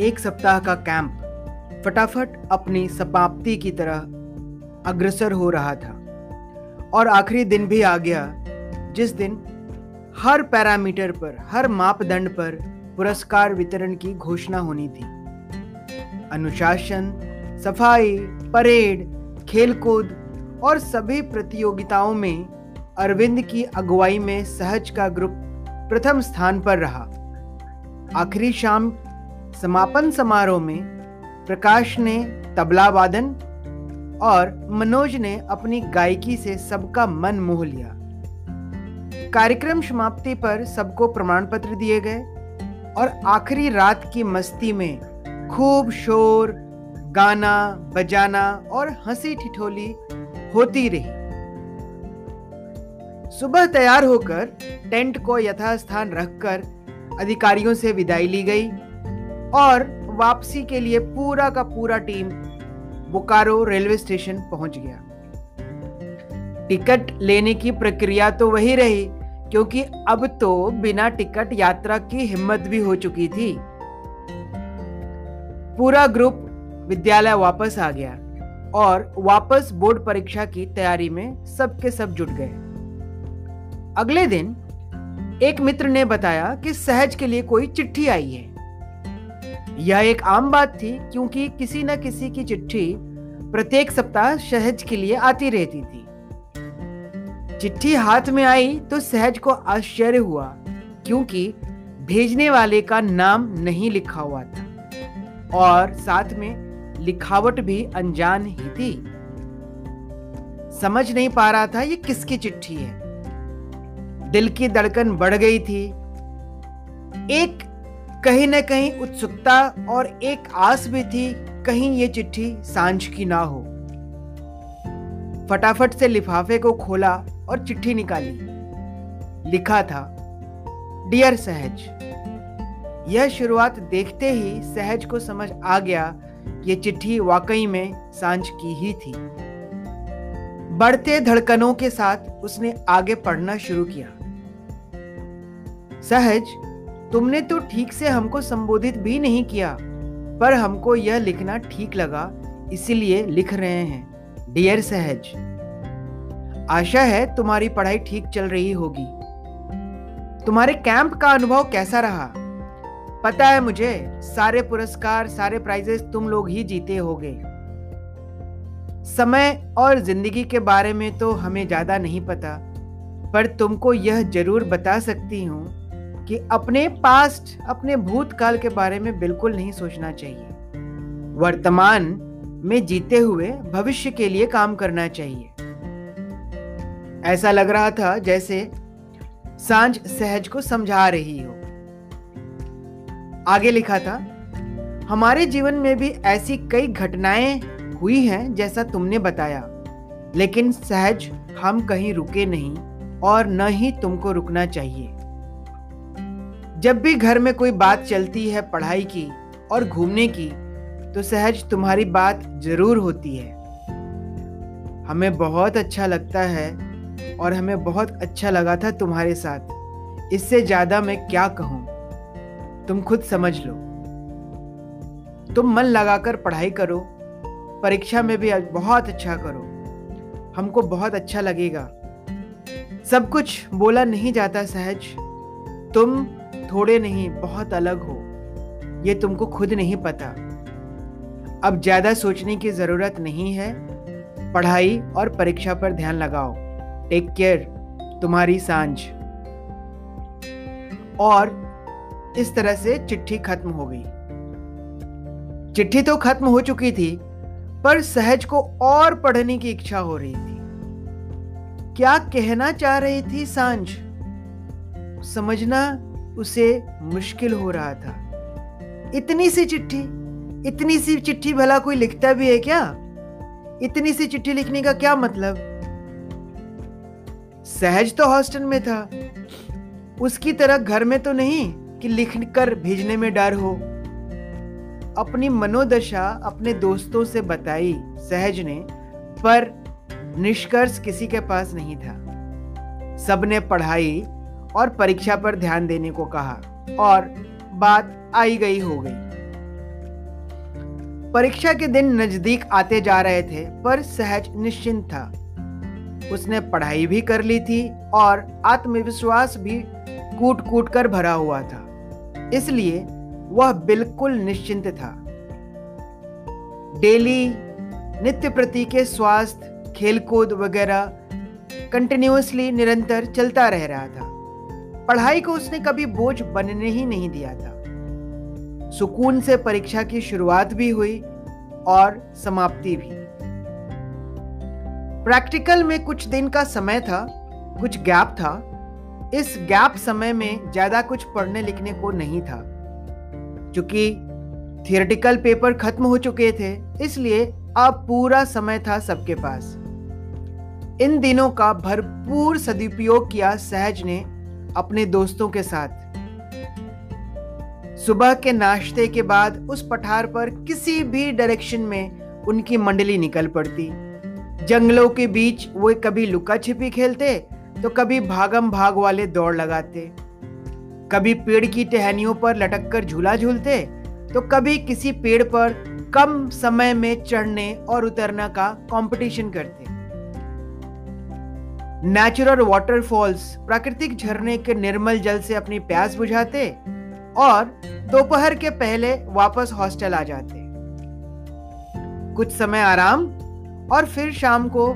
एक सप्ताह का कैंप फटाफट अपनी समाप्ति की तरह अग्रसर हो रहा था। और आखिरी दिन भी आ गया, जिस दिन हर पैरामीटर पर, हर मापदंड पर पुरस्कार वितरण की घोषणा होनी थी। अनुशासन, सफ़ाई, परेड, खेलकूद और सभी प्रतियोगिताओं में अरविंद की अगुवाई में सहज का ग्रुप प्रथम स्थान पर रहा। आखिरी शाम समापन समारोह में प्रकाश ने तबला वादन और मनोज ने अपनी गायकी से सबका मन मोह लिया। कार्यक्रम समाप्ति पर सबको प्रमाण पत्र दिए गए और आखिरी रात की मस्ती में खूब शोर, गाना, बजाना और हँसी ठिठोली होती रही। सुबह तैयार होकर टेंट को यथास्थान रखकर अधिकारियों से विदाई ली गई। और वापसी के लिए पूरा का पूरा टीम बोकारो रेलवे स्टेशन पहुँच गया। टिकट लेने की प्रक्रिया तो वही रही, क्योंकि अब तो बिना टिकट यात्रा की हिम्मत भी हो चुकी थी। पूरा ग्रुप विद्यालय वापस आ गया और वापस बोर्ड परीक्षा की तैयारी में सबके सब जुट गए। अगले दिन एक मित्र ने बताया कि सहज के लिए कोई चिट्ठी आई है। यह एक आम बात थी क्योंकि किसी न किसी की चिट्ठी प्रत्येक सप्ताह सहज के लिए आती रहती थी। चिट्ठी हाथ में आई तो सहज को आश्चर्य हुआ क्योंकि भेजने वाले का नाम नहीं लिखा हुआ था। और साथ में लिखावट भी अनजान ही थी। समझ नहीं पा रहा था ये किसकी चिट्ठी है। दिल की धड़कन बढ़ गई थी। एक कहीं न कहीं उत्सुकता और एक आस भी थी कहीं ये चिट्ठी साँझ की ना हो। फटाफट से लिफाफे को खोला और चिट्ठी निकाली। लिखा था, डियर सहज, यह शुरुआत देखते ही सहज को समझ आ गया, ये चिट्ठी वाकई में साँझ की ही थी। बढ़ते धड़कनों के साथ उसने आगे पढ़ना शुरू किया। सहज तुमने तो ठीक से हमको संबोधित भी नहीं किया, पर हमको यह लिखना ठीक लगा, इसीलिए लिख रहे हैं। डियर सहज, आशा है तुम्हारी पढ़ाई ठीक चल रही होगी। तुम्हारे कैंप का अनुभव कैसा रहा? पता है मुझे, सारे पुरस्कार, सारे प्राइजेस तुम लोग ही जीते होगे। समय और ज़िंदगी के बारे में तो हमें ज़्यादा नहीं पता, पर तुमको यह ज़रूर बता सकती हूँ कि अपने पास्ट, अपने भूतकाल के बारे में बिल्कुल नहीं सोचना चाहिए। वर्तमान में जीते हुए भविष्य के लिए काम करना चाहिए। ऐसा लग रहा था जैसे साँझ सहज को समझा रही हो। आगे लिखा था, हमारे जीवन में भी ऐसी कई घटनाएँ हुई हैं जैसा तुमने बताया, लेकिन सहज हम कहीं रुके नहीं और न ही तुमको रुकना चाहिए। जब भी घर में कोई बात चलती है पढ़ाई की और घूमने की तो सहज तुम्हारी बात ज़रूर होती है। हमें बहुत अच्छा लगता है और हमें बहुत अच्छा लगा था तुम्हारे साथ। इससे ज़्यादा मैं क्या कहूँ? तुम खुद समझ लो। तुम मन लगाकर पढ़ाई करो, परीक्षा में भी बहुत अच्छा करो। हमको बहुत अच्छा लगेगा। सब कुछ बोला नहीं जाता सहज। तुम थोड़े नहीं, बहुत अलग हो। ये तुमको खुद नहीं पता। अब ज़्यादा सोचने की ज़रूरत नहीं है। पढ़ाई और परीक्षा पर ध्यान लगाओ। टेक केयर तुम्हारी साँझ। और इस तरह से चिट्ठी खत्म हो गई। चिट्ठी तो खत्म हो चुकी थी, पर सहज को और पढ़ने की इच्छा हो रही थी। क्या कहना चाह रही थी साँझ? समझना उसे मुश्किल हो रहा था। इतनी सी चिट्ठी, इतनी सी चिट्ठी भला कोई लिखता भी है क्या? इतनी सी चिट्ठी लिखने का क्या मतलब? सहज तो हॉस्टल में था। उसकी तरह घर में तो नहीं कि लिख कर भेजने में डर हो। अपनी मनोदशा अपने दोस्तों से बताई सहज ने, पर निष्कर्ष किसी के पास नहीं था। सबने पढ़ाई और परीक्षा पर ध्यान देने को कहा और बात आई गई हो गई। परीक्षा के दिन नज़दीक आते जा रहे थे, पर सहज निश्चिंत था। उसने पढ़ाई भी कर ली थी और आत्मविश्वास भी कूट कूट कर भरा हुआ था, इसलिए वह बिल्कुल निश्चिंत था। डेली नित्य प्रति के स्वास्थ्य, खेलकूद वगैरह कंटिन्यूसली निरंतर चलता रह रहा था। पढ़ाई को उसने कभी बोझ बनने ही नहीं दिया था। सुकून से परीक्षा की शुरुआत भी हुई और समाप्ति भी। प्रैक्टिकल में कुछ दिन का समय था, कुछ गैप था। इस गैप समय में ज़्यादा कुछ पढ़ने लिखने को नहीं था। क्योंकि थियोरेटिकल पेपर खत्म हो चुके थे, इसलिए अब पूरा समय था सबके पास। इन दिनों का भरपूर सदुपयोग किया सहज ने अपने दोस्तों के साथ। सुबह के नाश्ते के बाद उस पठार पर किसी भी डायरेक्शन में उनकी मंडली निकल पड़ती। जंगलों के बीच वो कभी लुका छिपी खेलते तो कभी भागम भाग वाले दौड़ लगाते। कभी पेड़ की टहनियों पर लटक कर झूला झूलते तो कभी किसी पेड़ पर कम समय में चढ़ने और उतरने का कंपटीशन करते। नेचुरल वाटरफॉल्स प्राकृतिक झरने के निर्मल जल से अपनी प्यास बुझाते और दोपहर के पहले वापस हॉस्टल आ जाते। कुछ समय आराम और फिर शाम को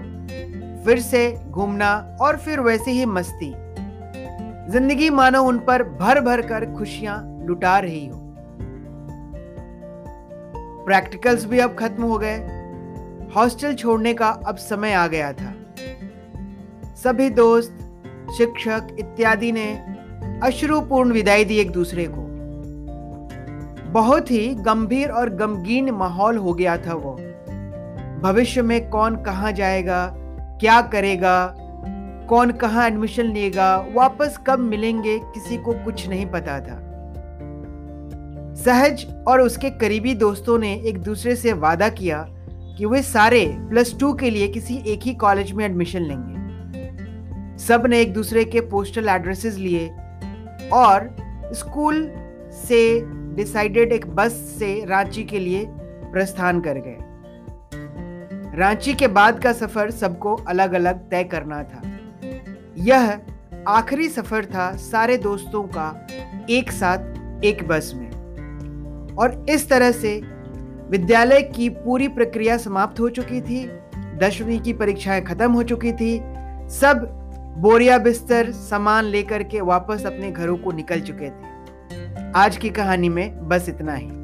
फिर से घूमना और फिर वैसे ही मस्ती। ज़िंदगी मानो उन पर भर भर कर खुशियाँ लुटा रही हो। प्रैक्टिकल्स भी अब खत्म हो गए। हॉस्टल छोड़ने का अब समय आ गया था। सभी दोस्त, शिक्षक इत्यादि ने अश्रुपूर्ण विदाई दी एक दूसरे को। बहुत ही गंभीर और गमगीन माहौल हो गया था वो। भविष्य में कौन कहाँ जाएगा, क्या करेगा, कौन कहाँ एडमिशन लेगा, वापस कब मिलेंगे, किसी को कुछ नहीं पता था। सहज और उसके करीबी दोस्तों ने एक दूसरे से वादा किया कि वे सारे प्लस टू के लिए किसी एक ही कॉलेज में एडमिशन लेंगे। सबने एक दूसरे के पोस्टल एड्रेसेस लिए और स्कूल से डिसाइडेड एक बस से रांची के लिए प्रस्थान कर गए। रांची के बाद का सफ़र सबको अलग अलग तय करना था। यह आखिरी सफ़र था सारे दोस्तों का एक साथ एक बस में। और इस तरह से विद्यालय की पूरी प्रक्रिया समाप्त हो चुकी थी दसवीं की परीक्षाएँ खत्म हो चुकी थी, सब बोरिया बिस्तर सामान लेकर के वापस अपने घरों को निकल चुके थे। आज की कहानी में बस इतना ही।